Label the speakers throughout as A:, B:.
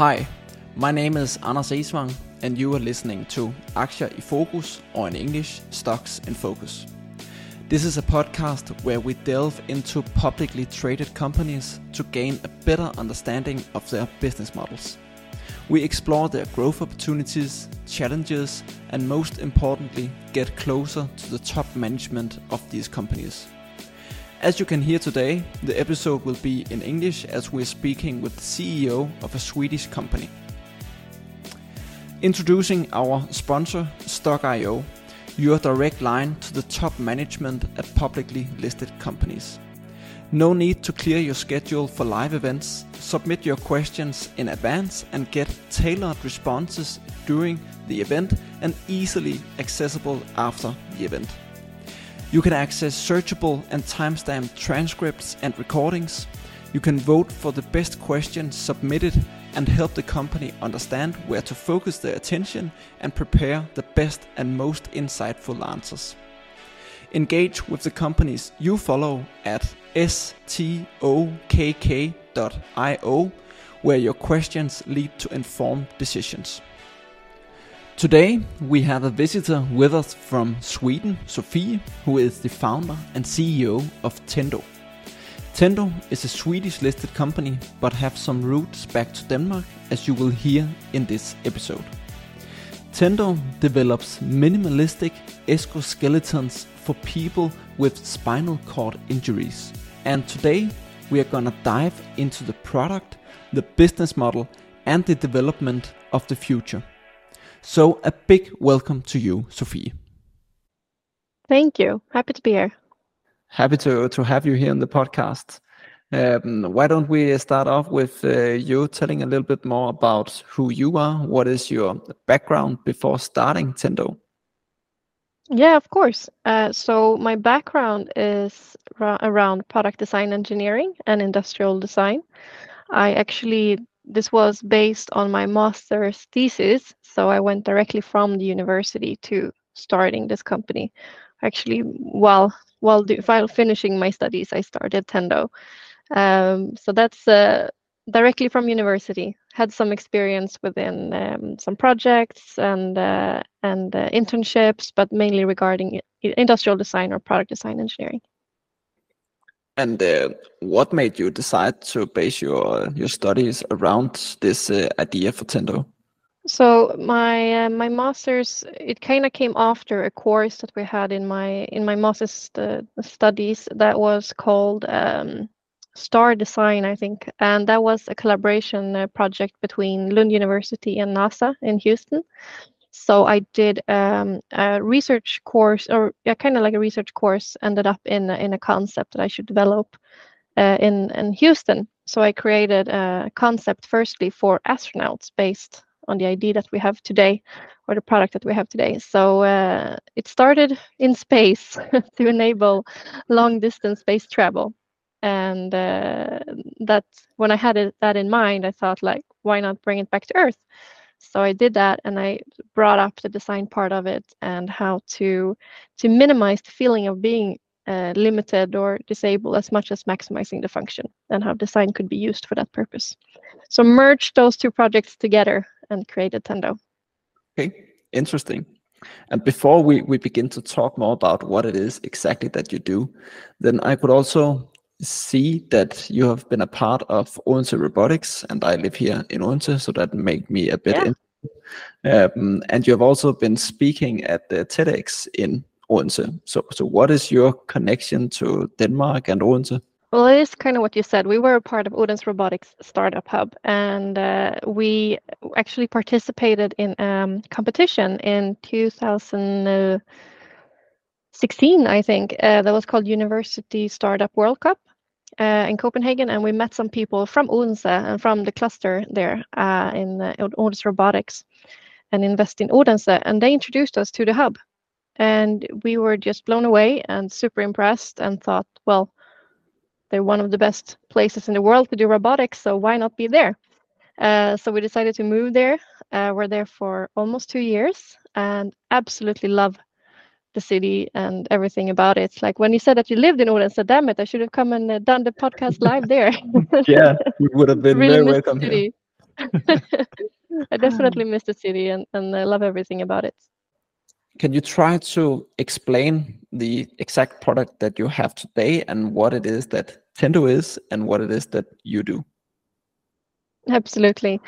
A: Hi, my name is Anders Esvang, and you are listening to Aktier i Fokus, or in English, Stocks in Focus. This is a podcast where we delve into publicly traded companies to gain a better understanding of their business models. We explore their growth opportunities, challenges, and most importantly, get closer to the top management of these companies. As you can hear today, the episode will be in English as we're speaking with the CEO of a Swedish company. Introducing our sponsor, Stokk.io, your direct line to the top management at publicly listed companies. No need to clear your schedule for live events. Submit your questions in advance and get tailored responses during the event and easily accessible after the event. You can access searchable and timestamped transcripts and recordings. You can vote for the best questions submitted and help the company understand where to focus their attention and prepare the best and most insightful answers. Engage with the companies you follow at stokk.io, where your questions lead to informed decisions. Today, we have a visitor with us from Sweden, Sofie, who is the founder and CEO of Tendo. Tendo is a Swedish listed company but have some roots back to Denmark, as you will hear in this episode. Tendo develops minimalistic exoskeletons for people with spinal cord injuries. And today, we are gonna dive into the product, the business model, and the development of the future. So, a big welcome to you, Sofie.
B: Thank you. Happy to be here.
A: Happy to, to have you here on the podcast. Um, why don't we start off with uh, you telling a little bit more about who you are? What is your background before starting Tendo?
B: Yeah, of course. Uh, so, my background is ra- around product design engineering and industrial design. I actually this was based on my master's thesis. So I went directly from the university to starting this company. Actually, while while, do, while finishing my studies, I started Tendo. Um, so that's uh, directly from university. Had some experience within um, some projects and uh, and uh, internships, but mainly regarding industrial design or product design engineering.
A: And uh, what made you decide to base your your studies around this uh, idea for Tendo?
B: So my uh, my master's it kind of came after a course that we had in my in my master's st studies that was called um, Star Design, I think, and that was a collaboration uh, project between Lund University and NASA in Houston. So I did um, a research course, or yeah, kind of like a research course, ended up in in a concept that I should develop uh, in in Houston. So I created a concept firstly for astronauts based on the idea that we have today, or the product that we have today. So uh, it started in space to enable long distance space travel, and uh, that when I had it, that in mind, I thought like, why not bring it back to Earth? So I did that and I brought up the design part of it and how to to minimize the feeling of being uh, limited or disabled as much as maximizing the function and how design could be used for that purpose. So merge those two projects together and created Tendo.
A: Okay, interesting. And before we, we begin to talk more about what it is exactly that you do, then I could also see that you have been a part of Odense Robotics, and I live here in Odense, so that made me a bit. Yeah. Um, and you have also been speaking at the TEDx in Odense. So, so what is your connection to Denmark and Odense?
B: Well, it is kind of what you said. We were a part of Odense Robotics Startup Hub, and uh, we actually participated in a um, competition in 2016, I think, uh, that was called University Startup World Cup in Copenhagen, and we met some people from Odense and from the cluster there uh, in uh, Odense Robotics and Invest in Odense, and they introduced us to the hub, and we were just blown away and super impressed, and thought, well, they're one of the best places in the world to do robotics, so why not be there? Uh, so we decided to move there. Uh, we're there for almost two years and absolutely love the city and everything about it. Like when you said that you lived in Odense, damn it, I should have come and uh, done the podcast live there.
A: yeah, we would have been really very welcome here.
B: I definitely miss the city and, and I love everything about it.
A: Can you try to explain the exact product that you have today and what it is that Tendo is and what it is that you do?
B: Absolutely.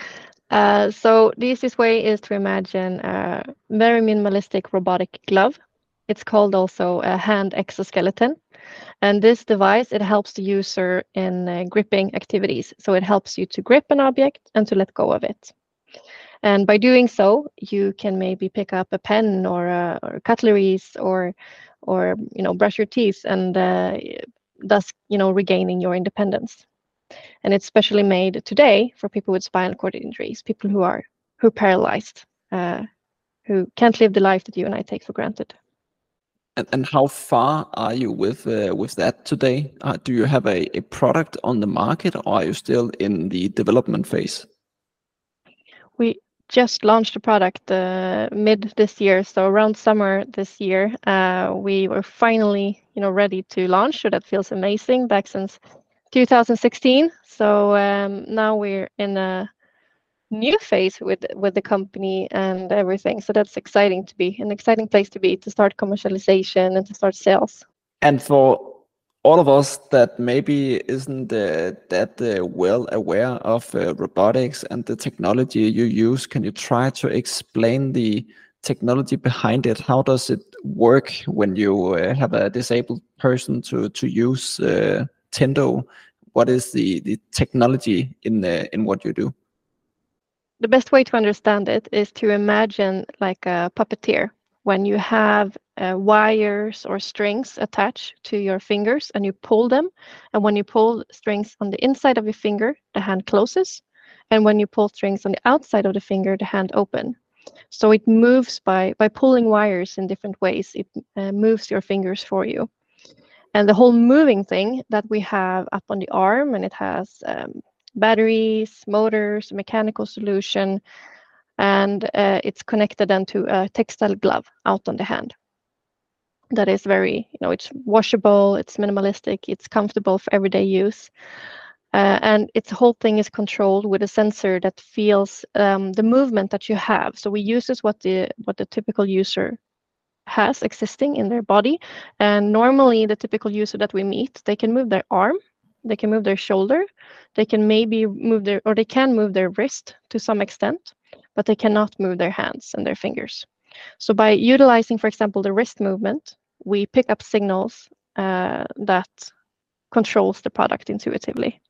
B: Uh, so the easiest way is to imagine a very minimalistic robotic glove. It's called also a hand exoskeleton. And this device, it helps the user in uh, gripping activities. So it helps you to grip an object and to let go of it. And by doing so, you can maybe pick up a pen or, uh, or cutleries or, or you know, brush your teeth and uh, thus, you know, regaining your independence. And it's specially made today for people with spinal cord injuries, people who are who are paralyzed, uh, who can't live the life that you and I take for granted.
A: And, and how far are you with uh, with that today? Uh, do you have a, a product on the market, or are you still in the development phase?
B: We just launched a product uh, mid this year, so around summer this year, uh, we were finally, you know, ready to launch. So that feels amazing. Back since 2016, so um, now we're in a new phase with with the company and everything. So that's exciting to be an exciting place to be to start commercialization and to start sales.
A: And for all of us that maybe isn't uh, that uh, well aware of uh, robotics and the technology you use, can you try to explain the technology behind it? How does it work when you uh, have a disabled person to to use uh, Tendo? What is the the technology in the, in what you do?
B: The best way to understand it is to imagine like a puppeteer when you have uh, wires or strings attached to your fingers and you pull them. And when you pull strings on the inside of your finger, the hand closes. And when you pull strings on the outside of the finger, the hand open. So it moves by, by pulling wires in different ways. It uh, moves your fingers for you. And the whole moving thing that we have up on the arm, and it has um, batteries, motors, mechanical solution, and uh, it's connected then to a textile glove out on the hand. That is very you know it's washable it's minimalistic it's comfortable for everyday use. Uh, and its whole thing is controlled with a sensor that feels um, the movement that you have. So we use this what the what the typical user has existing in their body. And normally the typical user that we meet they can move their arm they can move their shoulder they can maybe move their or they can move their wrist to some extent but they cannot move their hands and their fingers. So by utilizing, for example, the wrist movement, we pick up signals uh, that controls the product intuitively.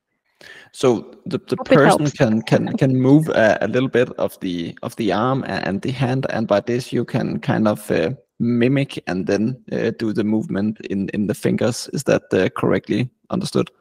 A: So the, the person can can can move a, a, little bit of the of the arm and the hand, and by this you can kind of uh, mimic and then uh, do the movement in in the fingers. Is that uh, correctly understood?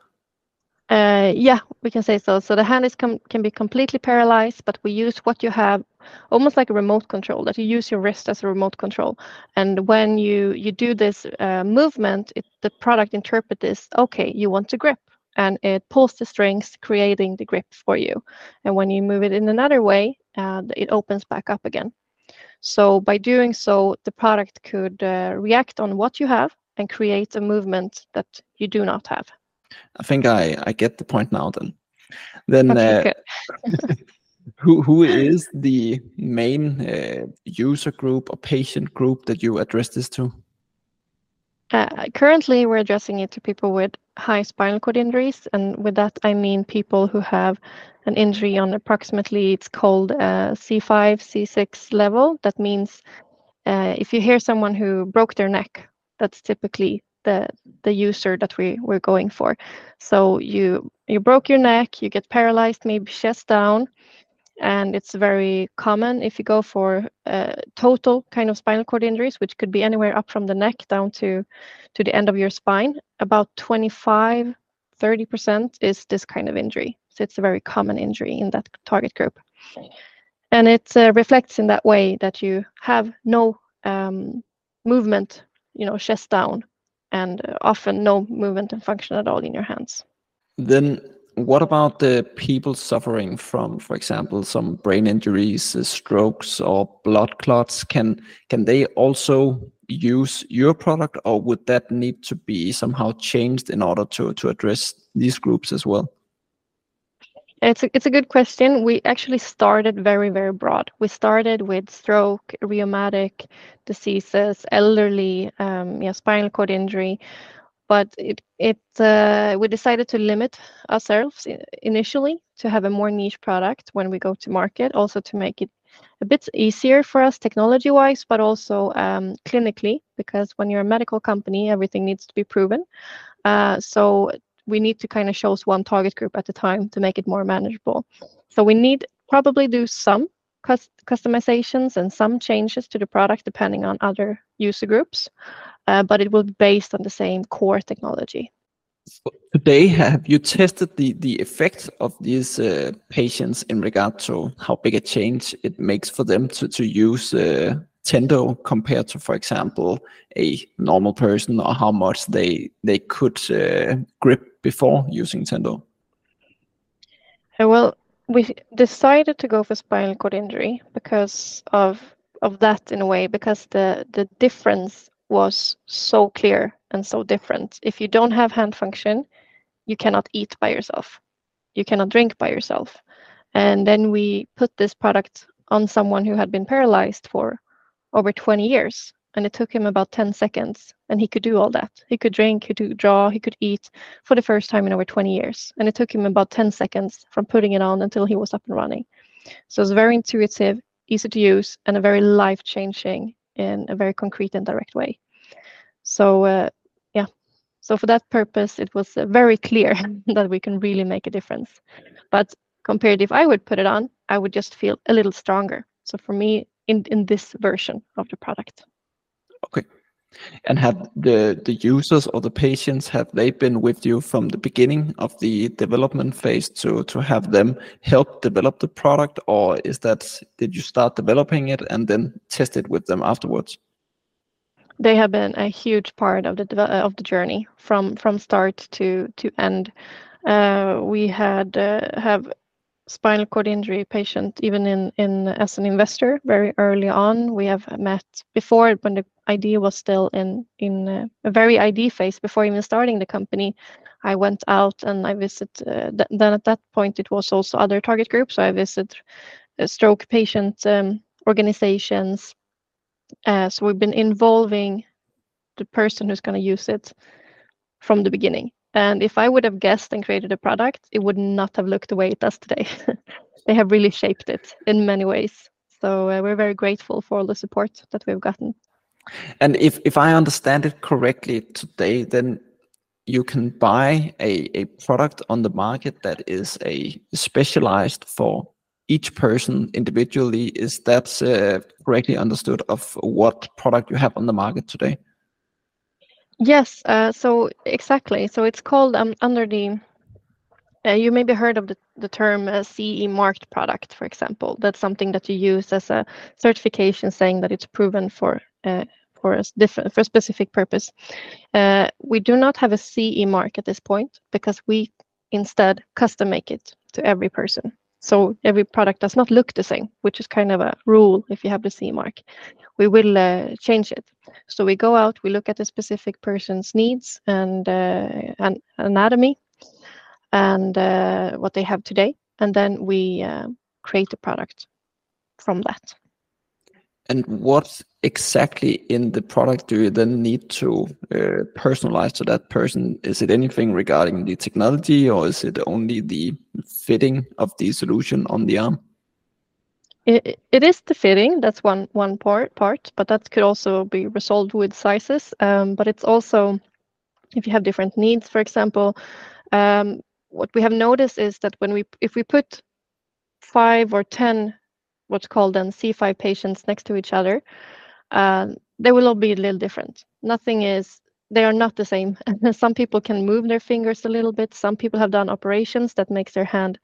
B: Uh, yeah, we can say so. So the hand is can be completely paralyzed, but we use what you have, almost like a remote control. That you use your wrist as a remote control, and when you you do this uh, movement, the product interprets this. Okay, you want to grip, and it pulls the strings, creating the grip for you. And when you move it in another way, it opens back up again. So by doing so, the product could uh, react on what you have and create a movement that you do not have.
A: I think I I get the point now. Then, then okay, uh, who who is the main uh, user group or patient group that you address this to?
B: Uh, currently, we're addressing it to people with high spinal cord injuries, and with that I mean people who have an injury on approximately it's called uh, C5, C6 level. That means uh, if you hear someone who broke their neck, that's typically the the user that we we're going for. So you you broke your neck, you get paralyzed, maybe chest down, and it's very common if you go for uh, total kind of spinal cord injuries, which could be anywhere up from the neck down to to the end of your spine. About 25, 30% is this kind of injury. So it's a very common injury in that target group. And it uh, reflects in that way that you have no um, movement, you know, chest down and often no movement and function at all in your hands.
A: Then what about the people suffering from, for example, some brain injuries, uh, strokes, or blood clots? Can can they also use your product, or would that need to be somehow changed in order to to address these groups as well?
B: It's a, it's a good question. We actually started very, very broad. We started with stroke, rheumatic diseases, elderly, um, yeah, spinal cord injury, but it, it uh, we decided to limit ourselves initially to have a more niche product when we go to market, also to make it a bit easier for us technology-wise, but also um, clinically, because when you're a medical company, everything needs to be proven. Uh, so we need to kind of choose one target group at a time to make it more manageable. So we need probably do some customizations and some changes to the product depending on other user groups, uh, but it will be based on the same core technology.
A: Today, have you tested the, the effect of these uh, patients in regard to how big a change it makes for them to, to use uh, Tendo compared to, for example, a normal person, or how much they they could uh, grip before using Tendo?
B: Uh, well, we decided to go for spinal cord injury because of of that in a way because the the difference was so clear and so different. If you don't have hand function, you cannot eat by yourself. You cannot drink by yourself. And then we put this product on someone who had been paralyzed for over 20 years and it took him about 10 seconds and he could do all that. He could drink he could draw he could eat for the first time in over 20 years and it took him about 10 seconds from putting it on until he was up and running. So it's very intuitive easy to use and a very life changing in a very concrete and direct way. So uh, yeah. So for that purpose it was uh, very clear that we can really make a difference. But compared if i would put it on i would just feel a little stronger. So for me in, in this version of the product.
A: Okay. And have the, the users or the patients, have they been with you from the beginning of the development phase to, to have them help develop the product? Or is that, did you start developing it and then test it with them afterwards?
B: They have been a huge part of the of the journey from from start to to end. Uh, we had uh, have spinal cord injury patient even in, in as an investor very early on. We have met before when the idea was still in in a, very ID phase before even starting the company. I went out and I visited. Uh, th then at that point it was also other target groups. So I visited uh, stroke patient um, organizations. Uh, so we've been involving the person who's going to use it from the beginning. And if I would have guessed and created a product, it would not have looked the way it does today. they have really shaped it in many ways. So uh, we're very grateful for all the support that we've gotten.
A: And if, if I understand it correctly today, then you can buy a, a product on the market that is a specialized for each person individually. Is that uh, correctly understood of what product you have on the market today?
B: Yes, uh, so exactly. So it's called um, under the. Uh, you maybe heard of the, the term uh, CE marked product, for example. That's something that you use as a certification saying that it's proven for for a for a specific purpose. Uh, we do not have a CE mark at this point because we instead custom make it to every person. So every product does not look the same, which is kind of a rule if you have the CE mark. We will uh, change it. So we go out, we look at the specific person's needs and, uh, and anatomy and uh, what they have today, and then we uh, create a product from that.
A: And what exactly in the product do you then need to uh, personalize to that person? Is it anything regarding the technology or is it only the fitting of the solution on the arm?
B: It, it is the fitting, that's one, one part, part, but that could also be resolved with sizes. Um, but it's also, if you have different needs, for example, um, what we have noticed is that when we, if we put five or 10 what's called then C5 patients next to each other, uh, they will all be a little different. Nothing is, they are not the same. some people can move their fingers a little bit. Some people have done operations that makes their hand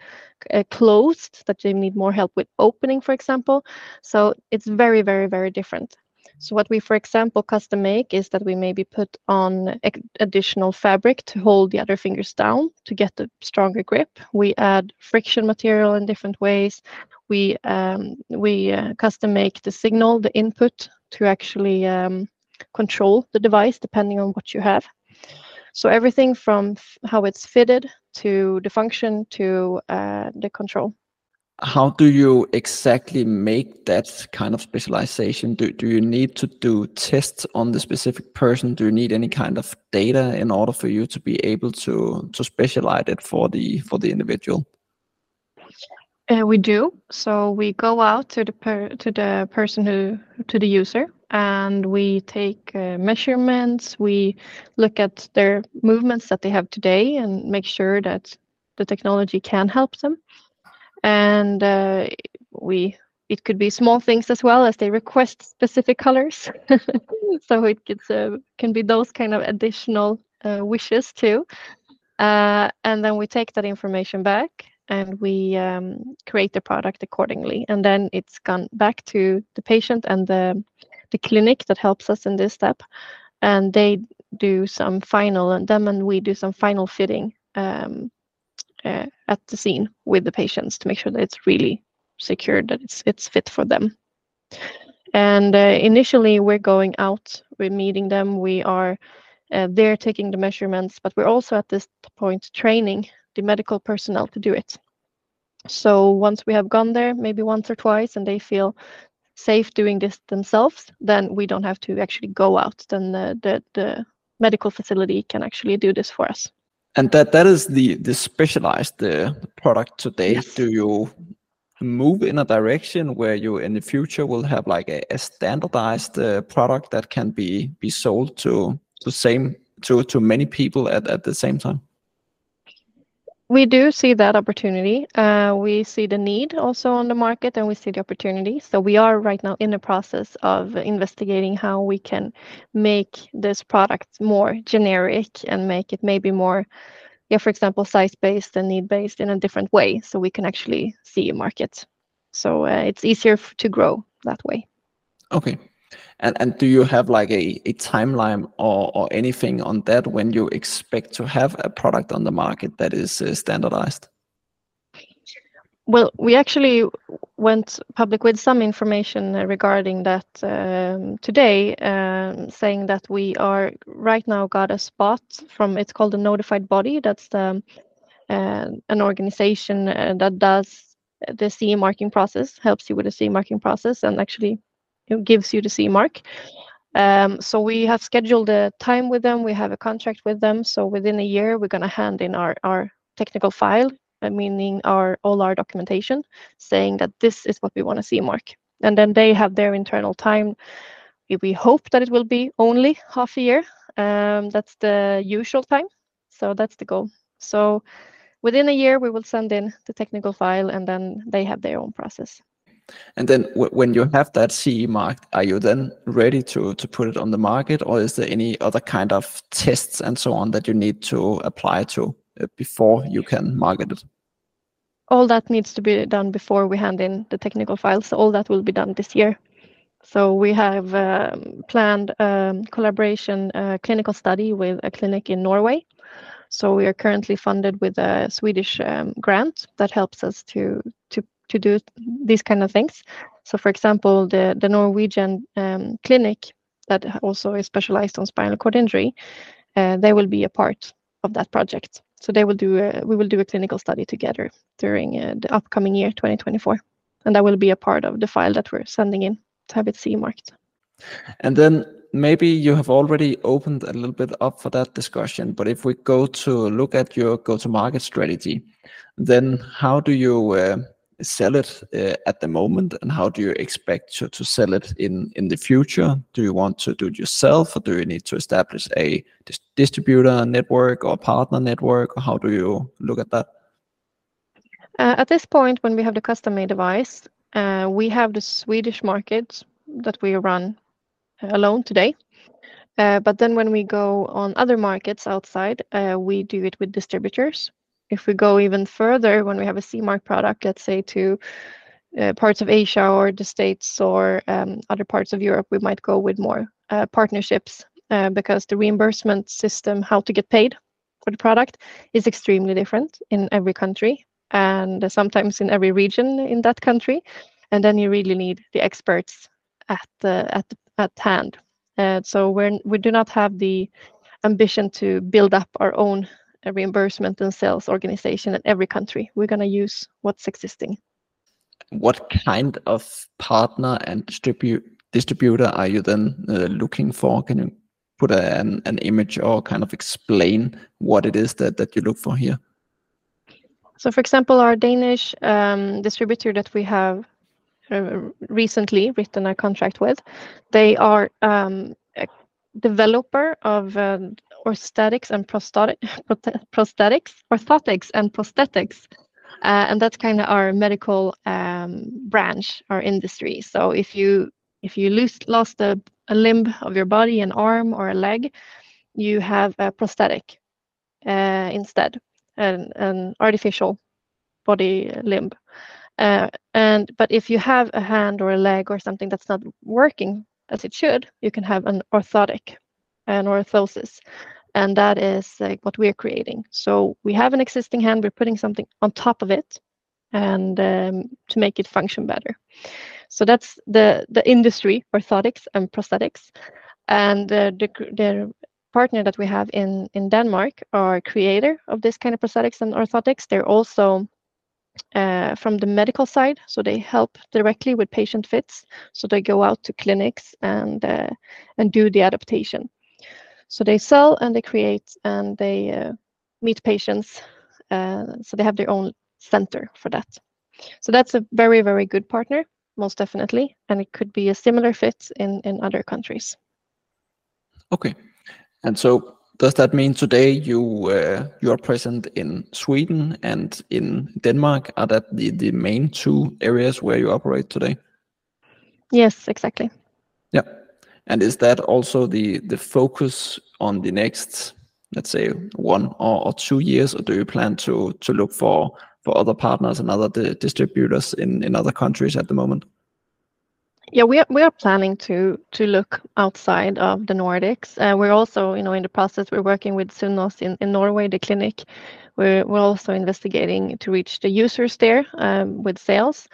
B: uh, closed, that they need more help with opening, for example. So it's very, very, very different. So what we, for example, custom make is that we maybe put on additional fabric to hold the other fingers down to get a stronger grip. We add friction material in different ways. We um, we uh, custom make the signal, the input to actually um, control the device depending on what you have. So everything from how it's fitted to the function to uh, the control.
A: How do you exactly make that kind of specialization? Do, do you need to do tests on the specific person? Do you need any kind of data in order for you to be able to to specialize it for the for the individual?
B: Uh, we do. So we go out to the per, to the person who to the user, and we take uh, measurements. We look at their movements that they have today, and make sure that the technology can help them. And uh, we it could be small things as well as they request specific colors. so it gets, uh, can be those kind of additional uh, wishes too. Uh, and then we take that information back and we um, create the product accordingly. And then it's gone back to the patient and the, the clinic that helps us in this step. And they do some final, and them and we do some final fitting um, uh, at the scene with the patients to make sure that it's really secure, that it's it's fit for them. And uh, initially, we're going out, we're meeting them, we are uh, there taking the measurements, but we're also at this point training the medical personnel to do it. So once we have gone there, maybe once or twice, and they feel safe doing this themselves, then we don't have to actually go out. Then the, the, the medical facility can actually do this for us.
A: And that that is the the specialized uh, product today.
B: Yes.
A: Do you move in a direction where you in the future will have like a, a standardized uh, product that can be be sold to to same to to many people at, at the same time?
B: We do see that opportunity. Uh, we see the need also on the market, and we see the opportunity. So we are right now in the process of investigating how we can make this product more generic and make it maybe more, yeah, for example, size-based and need-based in a different way, so we can actually see a market. So uh, it's easier to grow that way.
A: Okay. And and do you have like a, a timeline or, or anything on that when you expect to have a product on the market that is uh, standardized?
B: Well, we actually went public with some information uh, regarding that um, today, um, saying that we are right now got a spot from it's called a notified body. That's the, uh, an organization uh, that does the CE marking process, helps you with the CE marking process, and actually gives you the CE mark. Um, so we have scheduled a time with them. We have a contract with them. So within a year, we're going to hand in our our technical file uh, meaning our all our documentation saying that this is what we want to see mark and then they have their internal time we hope that it will be only half a year um, that's the usual time so that's the goal so within a year we will send in the technical file and then they have their own process
A: and then when you have that CE mark, are you then ready to to put it on the market, or is there any other kind of tests and so on that you need to apply to uh, before you can market it?
B: all that needs to be done before we hand in the technical files. All that will be done this year. So we have um, planned um, collaboration uh, clinical study with a clinic in Norway. So we are currently funded with a Swedish um, grant that helps us to to do these kind of things. So for example, the the Norwegian um, clinic that also is specialized on spinal cord injury, uh, they will be a part of that project. So they will do a, we will do a clinical study together during uh, the upcoming year 2024, and that will be a part of the file that we're sending in to have it CE marked.
A: And then maybe you have already opened a little bit up for that discussion, but if we go to look at your go-to-market strategy, then how do you uh, sell it uh, at the moment, and how do you expect to, to sell it in in the future? Do you want to do it yourself, or do you need to establish a dis- distributor network or partner network, or how do you look at that?
B: Uh, at this point, when we have the custom-made device, uh, we have the Swedish market that we run alone today. Uh, but then when we go on other markets outside, uh, we do it with distributors. If we go even further, when we have a CE mark product, let's say to uh, parts of Asia or the States or um, other parts of Europe, we might go with more uh, partnerships because the reimbursement system, how to get paid for the product, is extremely different in every country and sometimes in every region in that country. And then you really need the experts at the, at at hand. Uh, so we're we do not have the ambition to build up our own reimbursement and sales organization in every country. We're going to use what's existing.
A: What kind of partner and distribu- distributor are you then uh, looking for? Can you put a, an, an image or kind of explain what it is that, that you look for here?
B: So, for example, our Danish um, distributor that we have uh, recently written a contract with, they are um, a developer of uh, orthotics and prosthetic, prosthetics, orthotics and prosthetics. Uh, and that's kind of our medical um, branch, our industry. So if you if you lose, lost a, a limb of your body, an arm or a leg, you have a prosthetic uh, instead, an, an artificial body limb. Uh, and but if you have a hand or a leg or something that's not working as it should, you can have an orthotic, an orthosis, and that is like what we're creating. So we have an existing hand, we're putting something on top of it, and um, to make it function better. So that's the the industry, orthotics and prosthetics, and uh, the the partner that we have in in Denmark are creator of this kind of prosthetics and orthotics. They're also uh, from the medical side, so they help directly with patient fits. So they go out to clinics and uh, and do the adaptation. So they sell and they create and they uh, meet patients. Uh, so they have their own center for that. So that's a very very good partner, most definitely, and it could be a similar fit in in other countries.
A: Okay, and so does that mean today you uh, you are present in Sweden and in Denmark? Are that the, the main two areas where you operate today?
B: Yes, exactly.
A: Yeah. And is that also the the focus on the next, let's say, one or, or two years, or do you plan to to look for for other partners and other di distributors in in other countries at the moment?
B: Yeah, we are, we are planning to to look outside of the Nordics. Uh, we're also, you know, in the process. We're working with Sunnaas in, in Norway, the clinic. We're we're also investigating to reach the users there um, with sales,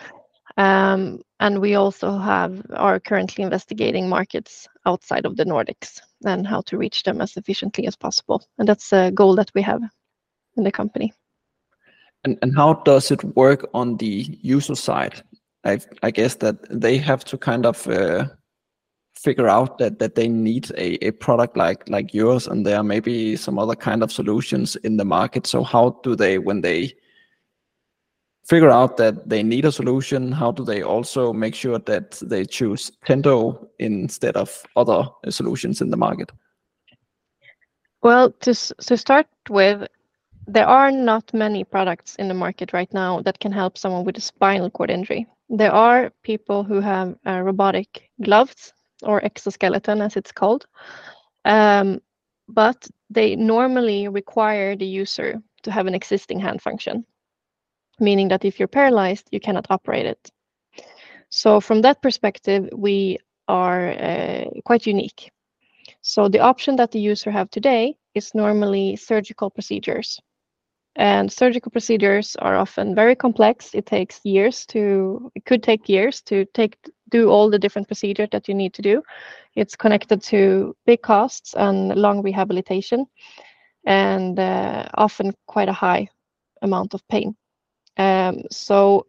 B: and we also have are currently investigating markets outside of the Nordics and how to reach them as efficiently as possible. And that's a goal that we have in the company.
A: How does it work on the user side? I guess that they have to kind of uh, figure out that they need a, product like like yours, and there may be some other kind of solutions in the market. So how do they when they figure out that they need a solution? How do they also make sure that they choose Tendo instead of other solutions in the market?
B: Well, to to start with, there are not many products in the market right now that can help someone with a spinal cord injury. There are people who have uh, robotic gloves or exoskeleton, as it's called, um, but they normally require the user to have an existing hand function, meaning that if you're paralyzed, you cannot operate it. So, from that perspective, we are uh, quite unique. So, the option that the user have today is normally surgical procedures and surgical procedures are often very complex. It takes years to, it could take years to take do all the different procedures that you need to do. It's connected to big costs and long rehabilitation, and uh, often quite a high amount of pain. Um, so,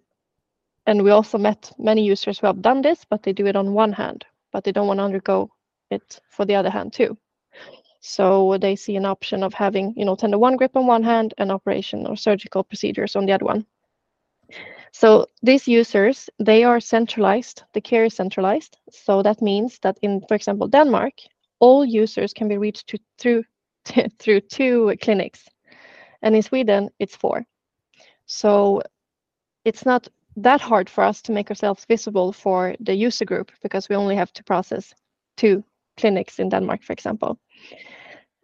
B: and we also met many users who have done this, but they do it on one hand, but they don't want to undergo it for the other hand too. So they see an option of having, you know, Tendo OneGrip on one hand and operation or surgical procedures on the other one. So these users, they are centralized, the care is centralized. So that means that in, for example, Denmark, all users can be reached to, through, through two clinics. And in Sweden, it's four. So it's not that hard for us to make ourselves visible for the user group because we only have to process two clinics in Denmark, for example.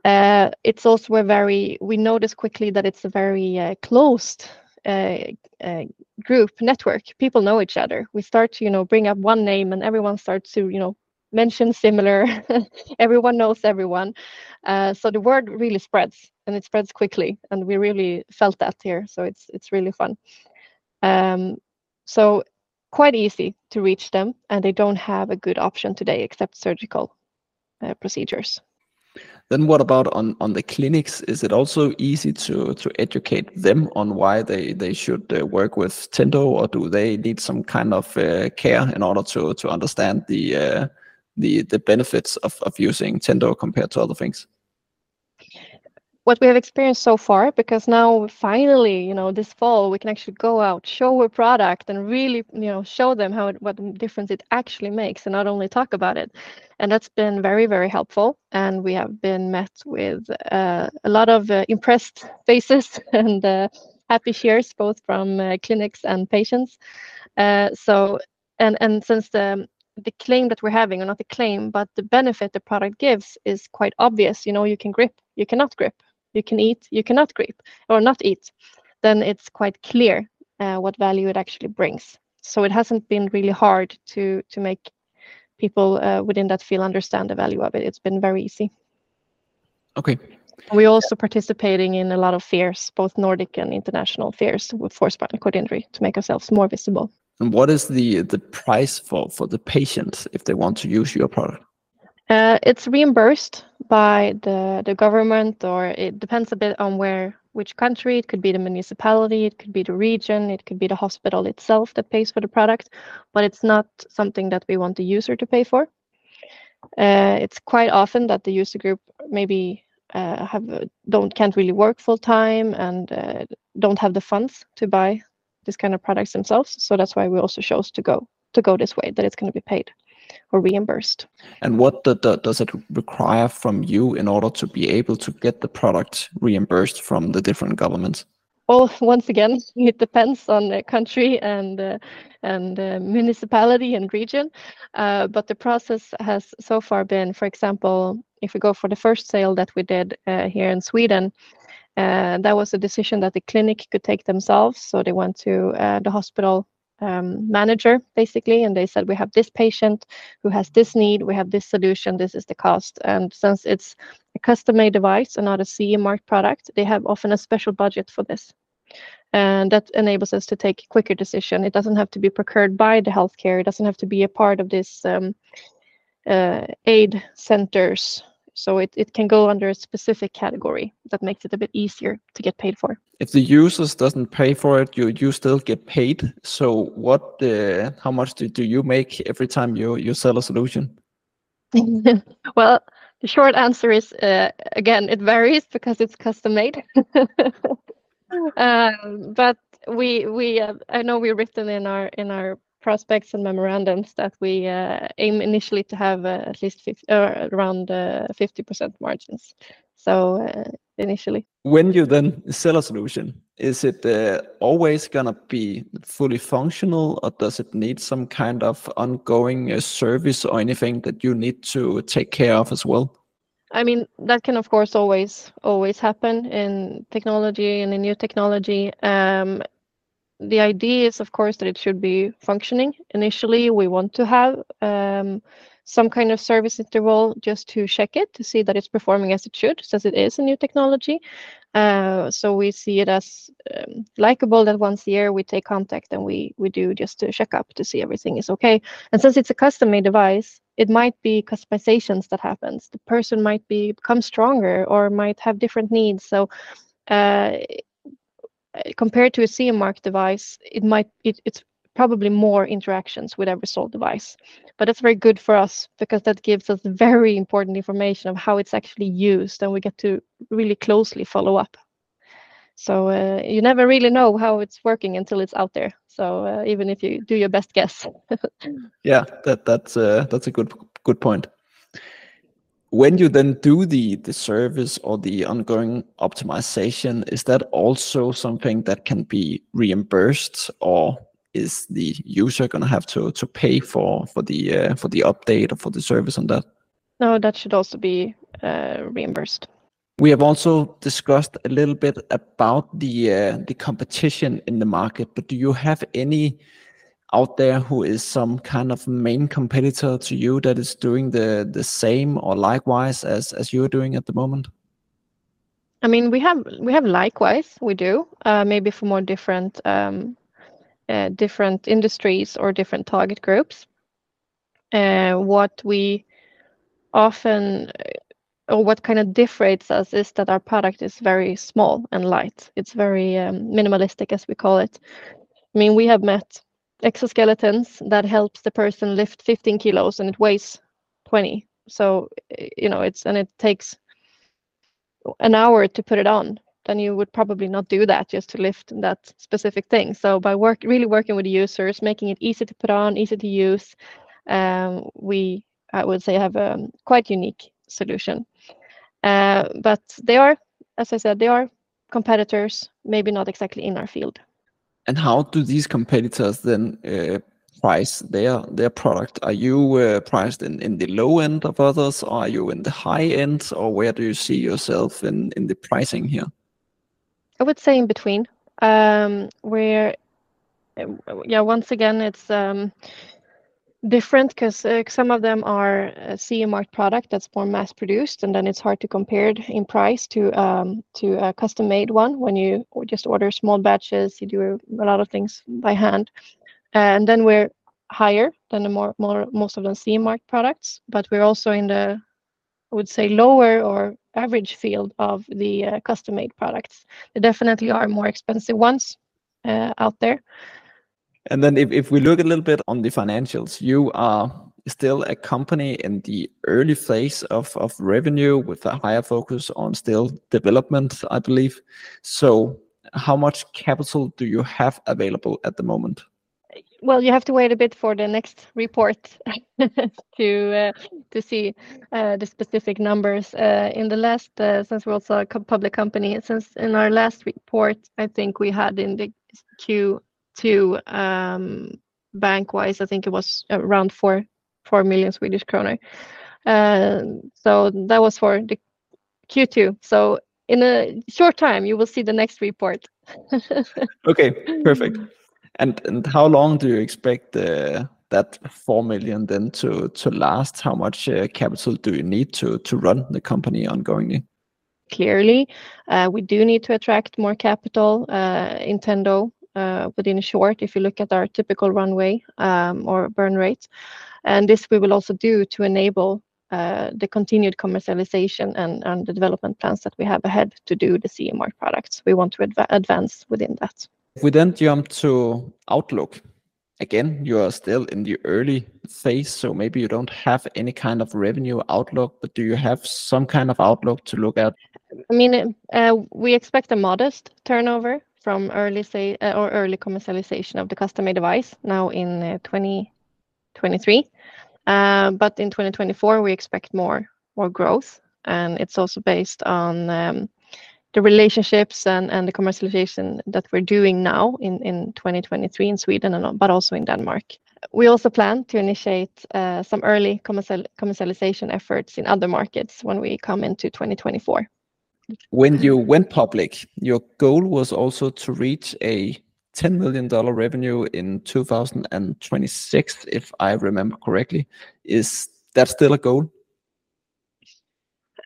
B: Uh, it's also a very, we notice quickly that it's a very uh, closed uh, uh, group network. People know each other. We start to, you know, bring up one name and everyone starts to, you know, mention similar. everyone knows everyone. Uh, so the word really spreads and it spreads quickly. And we really felt that here. So it's, it's really fun. Um, so quite easy to reach them and they don't have a good option today except surgical uh, procedures.
A: Then what about on, on the clinics? Is it also easy to, to educate them on why they, they should uh, work with Tendo or do they need some kind of uh, care in order to, to understand the, uh, the, the benefits of, of using Tendo compared to other things?
B: what we have experienced so far because now finally you know this fall we can actually go out show a product and really you know show them how it, what difference it actually makes and not only talk about it. And that's been very very helpful. And we have been met with uh, a lot of uh, impressed faces and uh, happy cheers both from uh, clinics and patients. Uh, so and and since the the claim that we're having or not the claim but the benefit the product gives is quite obvious you know you can grip you cannot grip you can eat, you cannot grip or not eat, then it's quite clear uh, what value it actually brings. So it hasn't been really hard to to make people uh, within that field understand the value of it. It's been very easy.
A: Okay.
B: We're also participating in a lot of fairs, both Nordic and international fairs for spinal cord injury to make ourselves more visible.
A: And what is the the price for for the patient if they want to use your product?
B: Uh, it's reimbursed by the, the government, or it depends a bit on where, which country. It could be the municipality, it could be the region, it could be the hospital itself that pays for the product, but it's not something that we want the user to pay for. Uh, it's quite often that the user group maybe uh, have don't can't really work full time and uh, don't have the funds to buy this kind of products themselves. So that's why we also chose to go to go this way that it's going to be paid or reimbursed.
A: And what the, the, does it require from you in order to be able to get the product reimbursed from the different governments?
B: Well, once again, it depends on the country and uh, and uh, municipality and region. Uh, but the process has so far been, for example, if we go for the first sale that we did uh, here in Sweden, that was a decision that the clinic could take themselves. So they went to uh, the hospital um, manager basically and they said we have this patient who has this need. We have this solution. This is the cost. And since it's a custom made device and not a CE marked product they have often a special budget for this. And that enables us to take quicker decision. It doesn't have to be procured by the healthcare. It doesn't have to be a part of this um, uh, aid centers so it, it can go under a specific category that makes it a bit easier to get paid for.
A: If the users doesn't pay for it, you you still get paid. So what uh, how much do, do you make every time you, you sell a solution?
B: well, the short answer is uh, again it varies because it's custom made. uh, but we we uh, I know we've written in our in our prospects and memorandums that we uh, aim initially to have uh, at least 50, uh, around 50% margins. So initially.
A: When you then sell a solution, is it uh, always gonna be fully functional, or does it need some kind of ongoing uh, service or anything that you need to take care of as well?
B: I mean, that can of course always always happen in technology and in new technology. Um, the idea is, of course, that it should be functioning. Initially, we want to have um, some kind of service interval just to check it to see that it's performing as it should, since it is a new technology. Uh, so we see it as um, likable that once a year we take contact and we we do just to check up to see everything is okay. And since it's a custom-made device, it might be customizations that happens. The person might be become stronger or might have different needs. So uh, compared to a CE mark device, it might it, it's probably more interactions with every sold device. But that's very good for us because that gives us very important information of how it's actually used, and we get to really closely follow up. So uh, you never really know how it's working until it's out there. So uh, even if you do your best guess.
A: yeah, that that's uh, that's a good good point when you then do the the service or the ongoing optimization is that also something that can be reimbursed or is the user going to have to to pay for for the uh, for the update or for the service on that?
B: No that should also be uh, reimbursed.
A: We have also discussed a little bit about the uh, the competition in the market but do you have any out there who is some kind of main competitor to you that is doing the the same or likewise as as you're doing at the moment?
B: I mean, we have we have likewise we do uh, maybe for more different um, uh, different industries or different target groups. Uh, what we often or what kind of differentiates us is that our product is very small and light. It's very um, minimalistic, as we call it. I mean, we have met exoskeletons that helps the person lift 15 kilos and it weighs 20. So, you know, it's and it takes an hour to put it on. Then you would probably not do that just to lift that specific thing. So by work, really working with the users, making it easy to put on, easy to use, um, we I would say have a quite unique solution. Uh, but they are, as I said, they are competitors, maybe not exactly in our field.
A: And how do these competitors then uh, price their their product? Are you uh, priced in, in the low end of others, or are you in the high end, or where do you see yourself in, in the pricing here?
B: I would say in between. Um, where, yeah, once again, it's um, different because uh, some of them are a CE marked product that's more mass produced, and then it's hard to compare it in price to um, to a custom made one. When you just order small batches, you do a lot of things by hand, and then we're higher than the more more most of the CE marked products, but we're also in the I would say lower or average field of the uh, custom made products. There definitely are more expensive ones uh, out there.
A: And then if, if we look a little bit on the financials, you are still a company in the early phase of, of revenue with a higher focus on still development, I believe. So how much capital do you have available at the moment?
B: Well, you have to wait a bit for the next report to uh, to see uh, the specific numbers. Uh, in the last, uh, since we're also a public company, since in our last report, I think we had in the Q to um, bank-wise, I think it was around 4 million Swedish kronor. So that was for the Q2. So in a short time, you will see the next report.
A: Okay, perfect. And how long do you expect that 4 million then to to last? How much uh, capital do you need to to run the company ongoingly?
B: Clearly, uh, we do need to attract more capital. Uh, In Tendo uh, within a short if you look at our typical runway um, or burn rate. And this we will also do to enable uh, the continued commercialization and the development plans that we have ahead to do the CE mark products. We want to advance within that.
A: If we then jump to outlook, again, you are still in the early phase, so maybe you don't have any kind of revenue outlook, but do you have some kind of outlook to look at?
B: I mean, uh, we expect a modest turnover from uh, or early commercialization of the custom-made device now in uh, 2023. Uh, but in 2024, we expect more growth, and it's also based on um, the relationships and, the commercialization that we're doing now in, in 2023 in Sweden but also in Denmark. We also plan to initiate some early commercial, commercialization efforts in other markets when we come into 2024
A: when you went public, your goal was also to reach a $10 million revenue in 2026, if I remember correctly. Is that still a goal?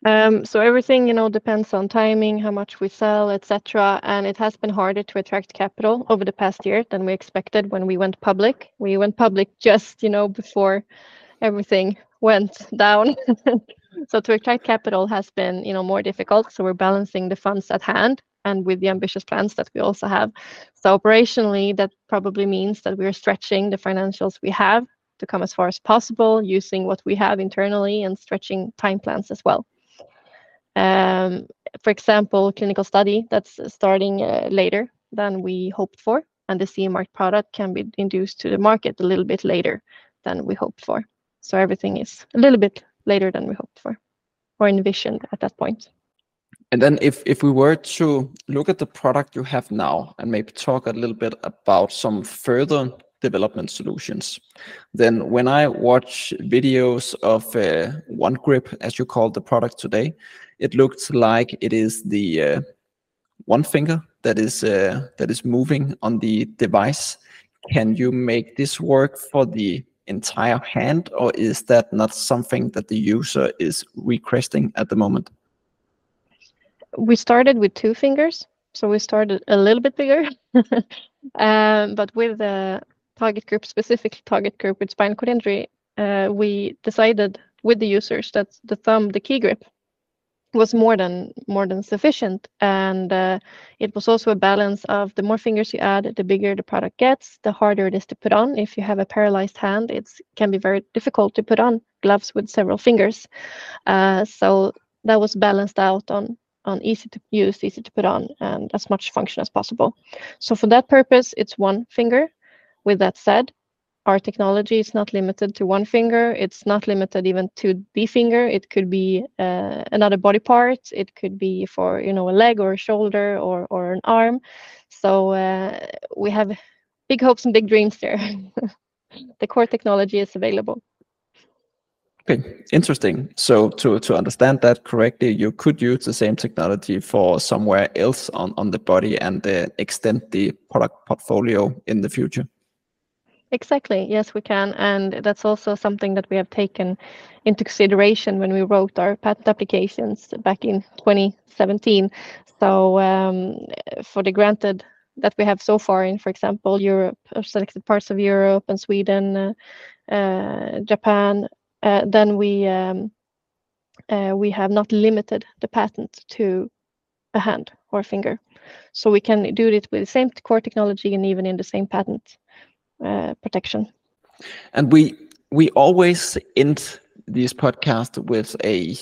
B: Um, so everything, you know, depends on timing, how much we sell, etc. And it has been harder to attract capital over the past year than we expected when we went public. We went public just, you know, before everything went down. so to attract capital has been you know more difficult. So we're balancing the funds at hand and with the ambitious plans that we also have. So operationally that probably means that we're stretching the financials we have to come as far as possible using what we have internally and stretching time plans as well. Um, for example clinical study that's starting uh, later than we hoped for and the CE mark product can be induced to the market a little bit later than we hoped for. So everything is a little bit later than we hoped for or envisioned at that point.
A: And then if, if we were to look at the product you have now and maybe talk a little bit about some further development solutions, then when I watch videos of uh, OneGrip, as you call the product today, it looks like it is the uh, one finger that is uh, that is moving on the device. Can you make this work for the entire hand, or is that not something that the user is requesting at the moment?
B: We started with two fingers, so we started a little bit bigger. um, but with the target group, specific target group with spinal cord injury, uh, we decided with the users that the thumb, the key grip, was more than more than sufficient. And uh, it was also a balance of the more fingers you add the bigger the product gets the harder it is to put on. If you have a paralyzed hand it can be very difficult to put on gloves with several fingers. Uh, so that was balanced out on on easy to use easy to put on and as much function as possible. So for that purpose it's one finger. With that said our technology is not limited to one finger. It's not limited even to the finger. It could be uh, another body part. It could be for you know a leg or a shoulder or or an arm. So uh, we have big hopes and big dreams there. the core technology is available.
A: Okay, interesting. So to to understand that correctly, you could use the same technology for somewhere else on on the body and uh, extend the product portfolio in the future.
B: Exactly. Yes, we can. And that's also something that we have taken into consideration when we wrote our patent applications back in 2017. So, um, for the granted that we have so far in, for example, Europe, selected parts of Europe and Sweden, uh, uh, Japan, uh, then we um, uh, we have not limited the patent to a hand or a finger. So we can do it with the same core technology and even in the same patent. Uh, protection.
A: And we we always end this podcast with a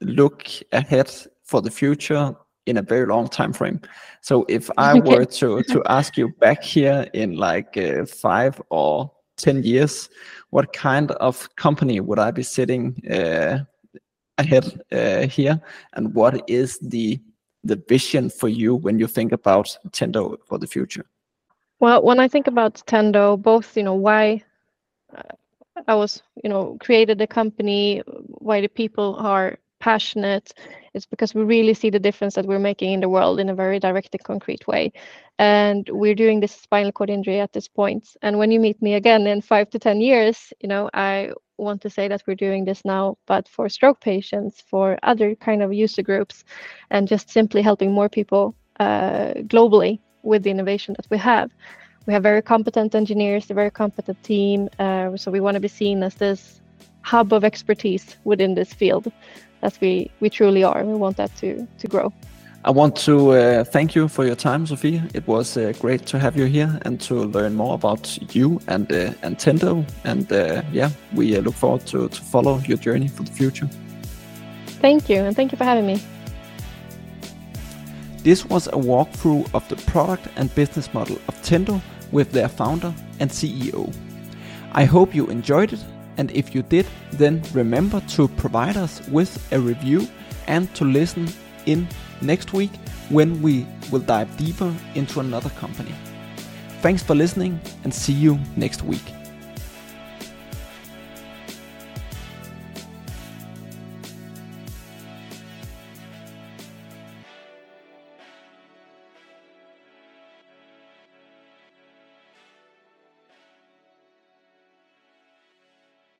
A: look ahead for the future in a very long time frame. So if I were to to ask you back here in like uh, five or ten years, what kind of company would I be sitting uh, ahead uh, here, and what is the the vision for you when you think about Tendo for the future?
B: Well, when I think about Tendo, both you know why uh, I was you know created the company, why the people are passionate, it's because we really see the difference that we're making in the world in a very direct and concrete way, and we're doing this spinal cord injury at this point. And when you meet me again in five to ten years, you know I want to say that we're doing this now, but for stroke patients, for other kind of user groups, and just simply helping more people uh, globally with the innovation that we have. We have very competent engineers, a very competent team. Uh, so we want to be seen as this hub of expertise within this field, as we we truly are. We want that to to grow.
A: I want to uh, thank you for your time, Sofie. It was uh, great to have you here and to learn more about you and uh, and Tendo. And uh, yeah, we uh, look forward to, to follow your journey for the future.
B: Thank you, and thank you for having me.
A: This was a walkthrough of the product and business model of Tendo with their founder and CEO. I hope you enjoyed it, and if you did, then remember to provide us with a review and to listen in next week when we will dive deeper into another company. Thanks for listening and see you next week.